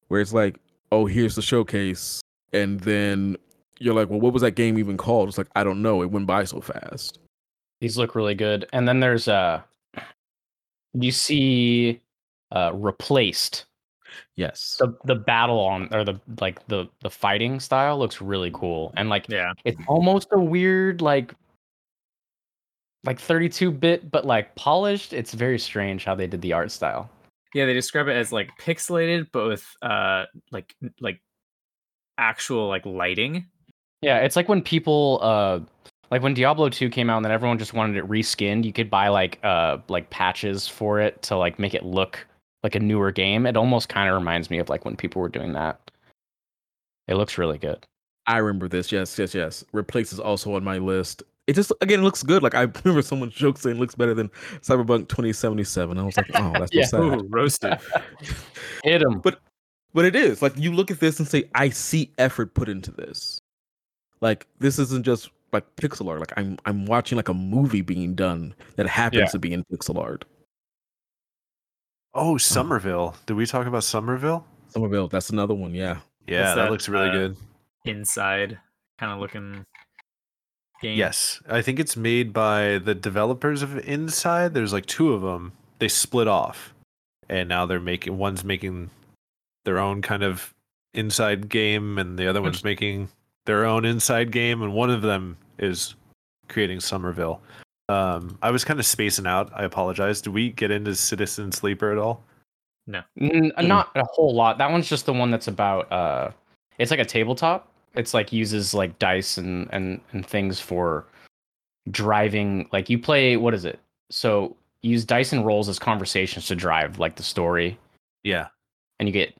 where it's like, oh, here's the showcase, and then you're like, well, what was that game even called? It's like I don't know. It went by so fast. These look really good. And then there's uh you see uh replaced. Yes. The the battle on or the like the the fighting style looks really cool. And like Yeah. it's almost a weird like like 32 bit but like polished. It's very strange how they did the art style. Yeah, they describe it as like pixelated, but with uh like like actual like lighting. Yeah, it's like when people uh like when Diablo 2 came out and then everyone just wanted it reskinned, you could buy like uh like patches for it to like make it look like a newer game. It almost kind of reminds me of like when people were doing that. It looks really good. I remember this. Yes, yes, yes. Replace is also on my list. It just again it looks good. Like I remember someone joke saying it looks better than Cyberpunk 2077. I was like, oh, that's so Yeah. sad. Ooh, roasted. Hit him. But but it is like you look at this and say, I see effort put into this. Like this isn't just like pixel art. Like I'm I'm watching like a movie being done that happens Yeah. to be in pixel art. Oh, Somerville. Did we talk about Somerville? Somerville, that's another one. Yeah. Yeah, that, that, looks really uh, good. Inside kind of looking game. Yes, I think it's made by the developers of Inside. There's like two of them. They split off, and now they're making one's making their own kind of inside game, and the other one's making their own inside game, and one of them is creating Somerville. Um, I was kind of spacing out. I apologize. Did we get into Citizen Sleeper at all? N- not a whole lot. That one's just the one that's about uh it's like a tabletop. It's like uses like dice and and and things for driving like you play what is it? So use dice and rolls as conversations to drive like the story Yeah. and you get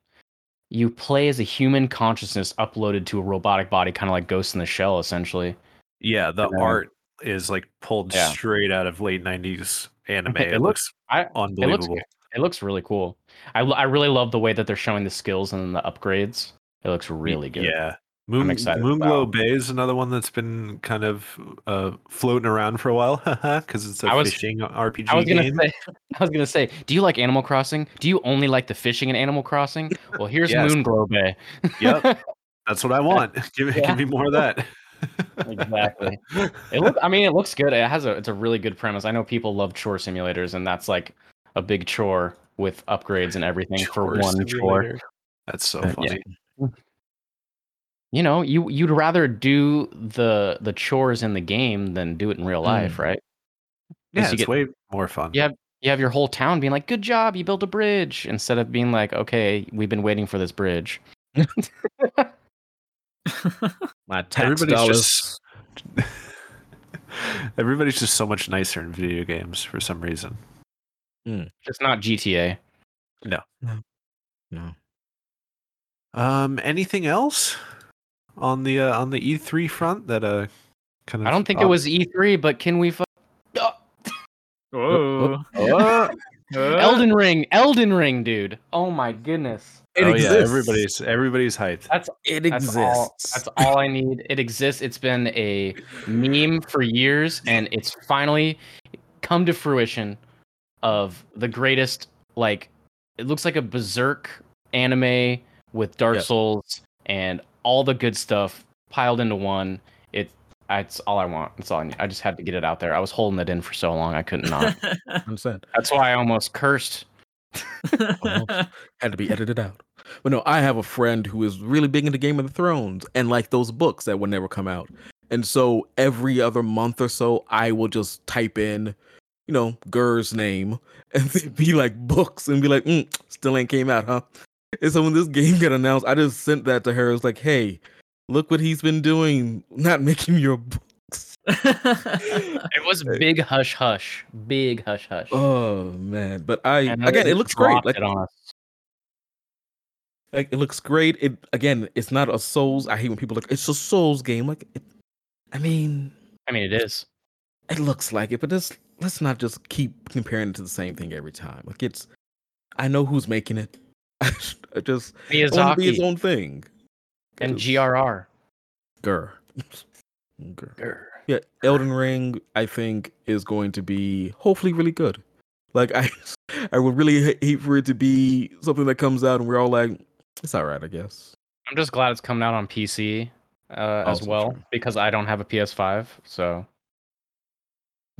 you play as a human consciousness uploaded to a robotic body kind of like Ghost in the Shell essentially. Yeah, the then- art is like pulled Yeah. straight out of late '90s anime. It It, looks- looks I it looks unbelievable. It looks really cool. I I really love the way that they're showing the skills and the upgrades. It looks really good. Yeah. Moon, excited Moonglow. Bay is another one that's been kind of uh, floating around for a while because it's a was- fishing RPG I was gonna game. say, I was gonna say, do you like Animal Crossing? Do you only like the fishing in Animal Crossing? Well, here's Yes. Moonglow Bay. Yep. That's what I want. give Yeah. give me more of that. exactly. It look. I mean, it looks good. It has a. It's a really good premise. I know people love chore simulators, and that's like a big chore with upgrades and everything for Chore one chore. That's so funny. You know, you you'd rather do the the chores in the game than do it in real life, right? Yeah, you it's get- way more fun. Yeah. You have your whole town being like, "Good job, you built a bridge," instead of being like, "Okay, we've been waiting for this bridge." My tax Everybody's dollars. just everybody's just so much nicer in video games for some reason. It's not GTA. No. No. Um, anything else on the uh, on the E3 front that uh kind of I don't think it was E3, but can we? Fu- Oh, Whoa. Uh, Elden Ring, Elden Ring, dude. Oh my goodness. It oh yeah, exists. everybody's everybody's hyped. That's It that's exists. all. That's all I need. It exists. It's been a meme for years, and it's finally come to fruition. Of the greatest, like it looks like a berserk anime with Dark Yep. Souls and all the good stuff piled into one. It. That's all I want. That's all I need. I just had to get it out there. I was holding it in for so long. I couldn't not. understand. That's why I almost cursed. Had to be edited out. But no, I have a friend who is really big into Game of the Thrones and like those books that would never come out. And so every other month or so, I will just type in, you know, Gur's name and be like books and be like, mm, still ain't came out, huh? And so when this game got announced, I just sent that to her. It was like, hey, look what he's been doing, not making your books. It was big hush hush, big hush hush. Oh man. But I And again it looks great. Like it. Like it looks great. It again, it's not a Souls. I hate when people like it's a Souls game. Like it, I mean, I mean, it is. it looks like it, but let's let's not just keep comparing it to the same thing every time. Like it's, I know who's making it. I just I want to be his own thing. and Just- GRR. Grr. Grr. Yeah, Elden Ring, I think, is going to be hopefully really good. Like I, I would really hate for it to be something that comes out and we're all like, it's all right, I guess. I'm just glad it's coming out on PC uh, as well true. because I don't have a PS5. So.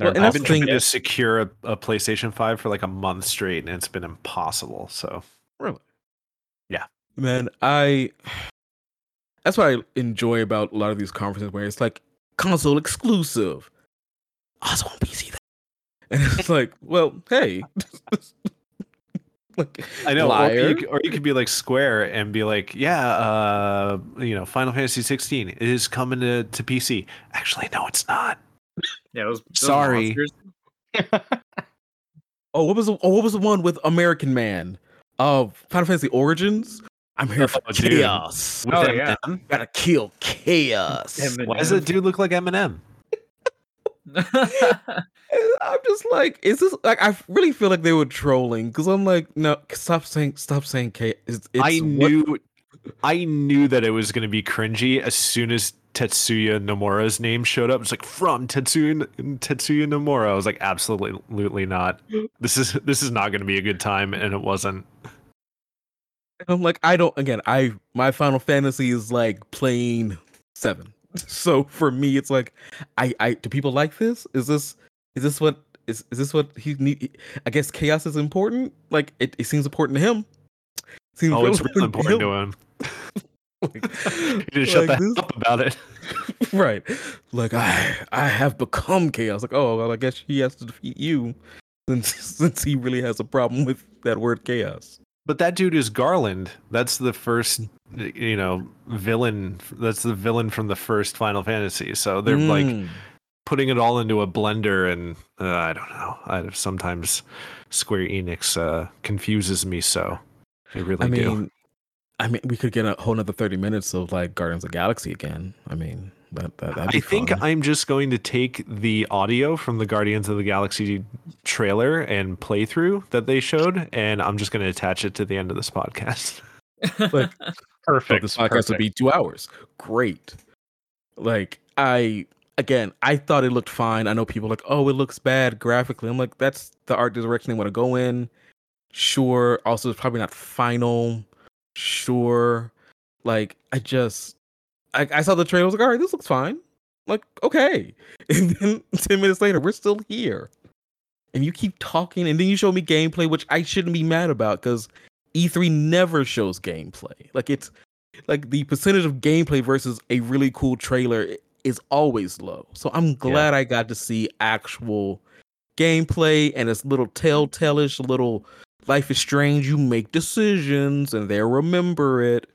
Well, and I've been trying to secure a, a PlayStation 5 for like a month straight, and it's been impossible. So Really? Yeah. Man, I that's what I enjoy about a lot of these conferences where it's like console exclusive. Also on PC though. And it's like, well, hey. like, I know, or you, or you could be like Square and be like, yeah, uh, you know, Final Fantasy 16 is coming to, to PC. Actually, no, it's not. Yeah, those, those Sorry. Oh, what was the, oh, what was the one with American Man? Uh Final Fantasy Origins? I'm here for Oh, dude. chaos. With Oh, Eminem? yeah. Gotta kill chaos. Eminem. Why does that dude look like Eminem? I'm just like, is this like? I really feel like they were trolling because I'm like, no, stop saying, stop saying K. It's, it's I what- knew, I knew that it was going to be cringy as soon as Tetsuya Nomura's name showed up. It's like from Tetsuya Tetsuya Nomura. I was like, absolutely, absolutely not. This is this is not going to be a good time, and it wasn't. I'm like, I don't. Again, I my Final Fantasy is like playing seven. So for me, it's like, I, I do people like this? Is this, is this what is is this what he need? I guess chaos is important. Like it, it seems important to him. It Seems Oh, it's real important to him. him. Like, You shut like the this- up about it. right like i i have become chaos like oh well i guess he has to defeat you since since he really has a problem with that word chaos But that dude is Garland. That's the first, you know, villain. That's the villain from the first Final Fantasy. So they're like Mm. putting it all into a blender, and uh, I don't know. I sometimes Square Enix uh, confuses me. So they really i do. mean i mean we could get a whole another 30 minutes of like guardians of the galaxy again i mean that, that that'd be I think fun. I'm just going to take the audio from the Guardians of the Galaxy trailer and playthrough that they showed, and I'm just going to attach it to the end of this podcast. Like, Perfect. So this podcast would be two hours. Great. Like I again, I thought it looked fine. I know people are like, oh, it looks bad graphically. I'm like, that's the art direction they want to go in. Sure. Also, it's probably not final. Sure. Like I just, I, I saw the trailer. I was like, all right, this looks fine. like okay, and then ten minutes later, we're still here. And you keep talking, and then you show me gameplay, which I shouldn't be mad about because E3 never shows gameplay. Like it's like the percentage of gameplay versus a really cool trailer is always low. So I'm glad I got to see actual gameplay and it's little telltale-ish, little life is strange. You make decisions and they'll remember it.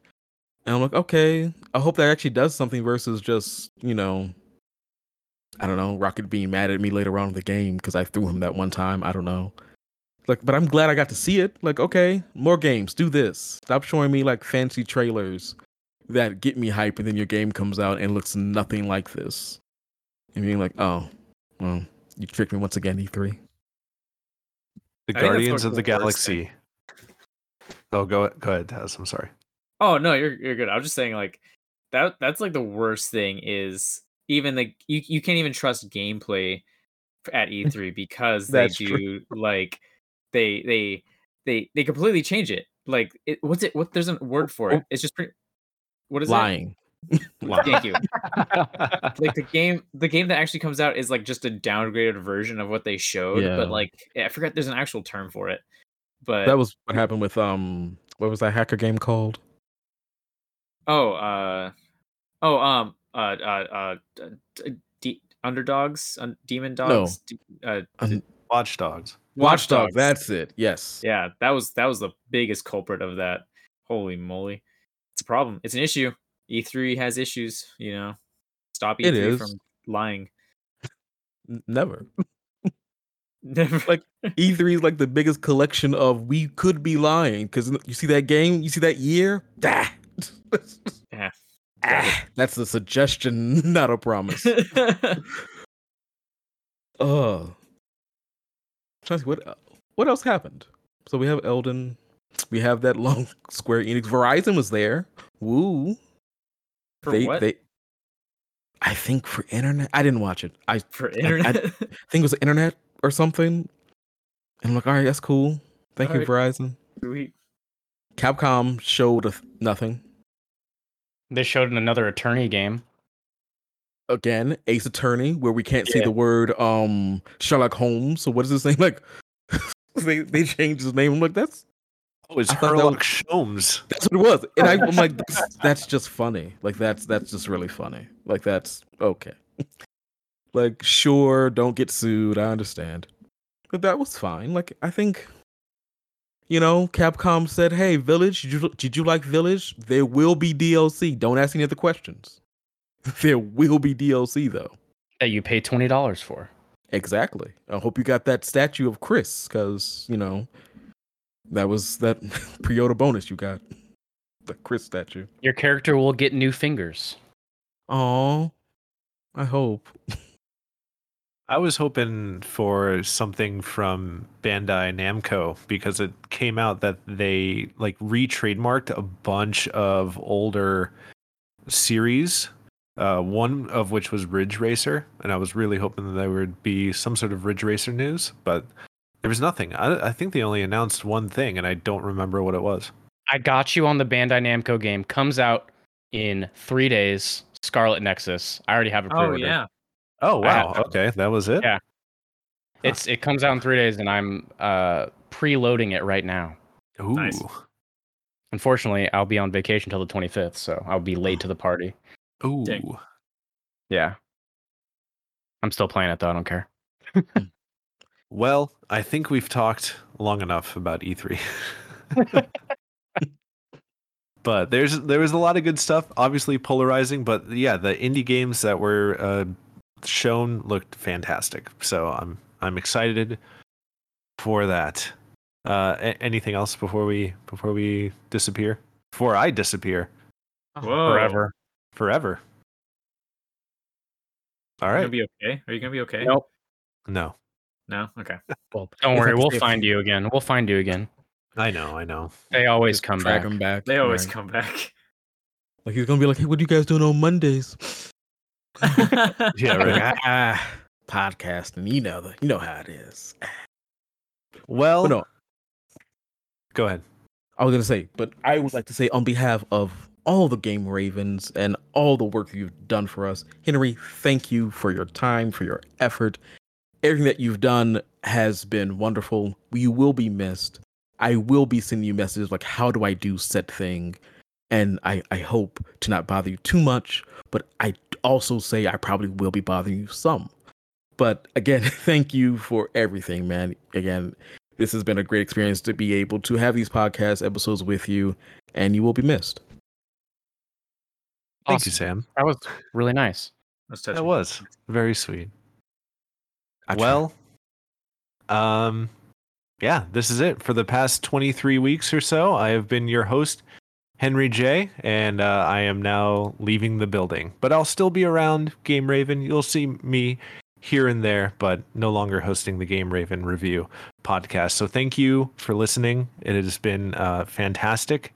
And I'm like, okay, I hope that actually does something versus just, you know, I don't know, Rocket being mad at me later on in the game because I threw him that one time. I don't know. Like, but I'm glad I got to see it. Like, okay, more games, do this. Stop showing me like fancy trailers that get me hype, and then your game comes out and looks nothing like this. And being like, oh, well, you tricked me once again, E E3. The I Guardians of the the worst thing. Galaxy. Oh, go go ahead, Taz. I'm sorry. Oh no, you're you're good. I was just saying like that that's like the worst thing is even the you, you can't even trust gameplay at E3 because they do true. like they they they they completely change it. Like it, what's it what there's a word for it. It's just pretty, what is Lying. it? Thank you. Like the game the game that actually comes out is like just a downgraded version of what they showed, Yeah. but like I forgot there's an actual term for it. But That was what happened with um, what was that hacker game called? Oh, uh, oh, um, uh, uh, uh, d- d- underdogs, un- demon dogs, d- uh, Um, Watch Dogs. Watch Dogs. Dogs. That's it. Yes. yeah, that was that was the biggest culprit of that. Holy moly, it's a problem. It's an issue. E3 has issues. You know, stop E3 from lying. Never. Never. Like, E3 is like the biggest collection of we could be lying because you see that game, you see that year, ah. Ah, that's a suggestion, not a promise. Oh, trying what what else happened. So we have Elden, we have that long Square Enix. Verizon was there. Woo! For they, what? They, I think for internet. I didn't watch it. I For internet? think it was internet or something. And I'm like, all right, that's cool. Thank you, Verizon. Sweet. Capcom showed nothing. They showed in another attorney game. Again, Ace Attorney, where we can't see Yeah. the word um Sherlock Holmes. So what is this thing like? they they changed his name. I'm like, that's Oh, it's I thought that Herlock. That's what it was. And I, I'm like, that's, that's just funny. Like that's that's just really funny. Like that's okay. like sure, don't get sued. I understand, but that was fine. Like I think, you know, Capcom said, "Hey, Village, did you did you like Village? There will be DLC. Don't ask any other questions. There will be DLC though. that you pay twenty dollars for. Exactly. I hope you got that statue of Chris, because you know, that was that pre-order bonus you got. The Chris statue. Your character will get new fingers. Oh, I hope. I was hoping for something from Bandai Namco because it came out that they like re-trademarked a bunch of older series. Uh, one of which was Ridge Racer, and I was really hoping that there would be some sort of Ridge Racer news, but there was nothing. I, I think they only announced one thing, and I don't remember what it was. I got you on the Bandai Namco game. Comes out in three days. Scarlet Nexus. I already have a Oh pre-ordered. yeah. Oh wow, have- okay, that was it. Yeah. It's it comes out in three days, and I'm uh preloading it right now. Ooh, Nice. Unfortunately, I'll be on vacation till the 25th, so I'll be late to the party. ooh. Dang. Yeah. I'm still playing it though. I don't care. Well, I think we've talked long enough about E3. but there's there was a lot of good stuff, obviously polarizing, but yeah, the indie games that were uh, shown looked fantastic. So I'm I'm excited for that. Uh, a- anything else before we before we disappear? Before I disappear Whoa. Forever. forever. All right. Are you gonna be okay? Are you gonna be okay? Nope. No, No. Okay. Well, Don't worry, we'll find you again. We'll find you again. I know, I know. They always just come back. back. They always right. come back. Like he's gonna be like, "Hey, what are you guys doing on Mondays?" Yeah, right. Like, ah, podcasting. You know the, you know how it is. Well, But no, go ahead. I was gonna say, but I would like to say on behalf of all the Game Ravens and all the work you've done for us, Henry, thank you for your time, for your effort. Everything that you've done has been wonderful. You will be missed. I will be sending you messages like, how do I do said thing? And I, I hope to not bother you too much, but I also say I probably will be bothering you some. But again, thank you for everything, man. Again, this has been a great experience to be able to have these podcast episodes with you, and you will be missed. Thank you, Sam. That was really nice. Let's That was very sweet. I well, um, yeah, this is it for the past 23 weeks or so. I have been your host, Henry J, and uh, I am now leaving the building, but I'll still be around Game Raven. You'll see me here and there, but no longer hosting the Game Raven review podcast. So thank you for listening. It has been uh, fantastic.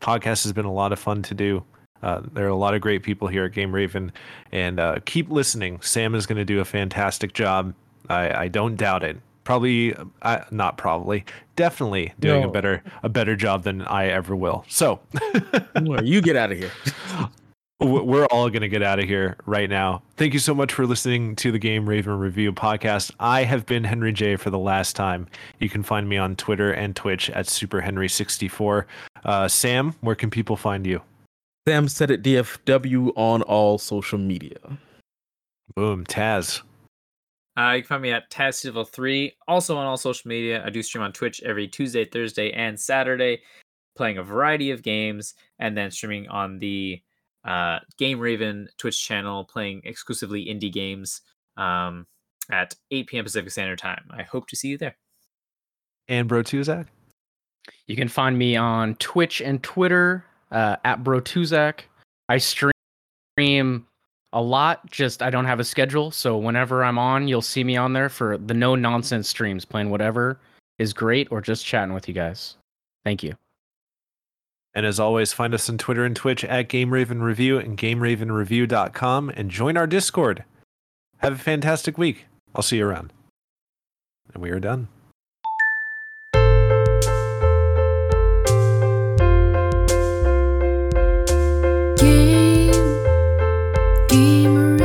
Podcast has been a lot of fun to do. Uh, there are a lot of great people here at Game Raven, and uh, keep listening. Sam is going to do a fantastic job. I, I don't doubt it. Probably, uh, not probably, definitely doing a better a better job than I ever will. So you get out of here. we're all going to get out of here right now. Thank you so much for listening to the Game Raven Review podcast. I have been Henry J for the last time. You can find me on Twitter and Twitch at SuperHenry64. Uh, Sam, where can people find you? Sam said it DFW on all social media. Boom, Taz. Uh, you can find me at TazSilva3, also on all social media. I do stream on Twitch every Tuesday, Thursday, and Saturday, playing a variety of games, and then streaming on the uh, Game Raven Twitch channel, playing exclusively indie games um, at 8 p.m. Pacific Standard Time. I hope to see you there. And Bro Tuzak. You can find me on Twitch and Twitter uh, at Bro Tuzak. I stream stream a lot. Just I don't have a schedule, so whenever I'm on, you'll see me on there for the no nonsense streams, playing whatever is great or just chatting with you guys. Thank you. And as always, find us on Twitter and Twitch at Game Raven Review and GameRavenReview.com and join our Discord. Have a fantastic week. I'll see you around. And we are done. steamer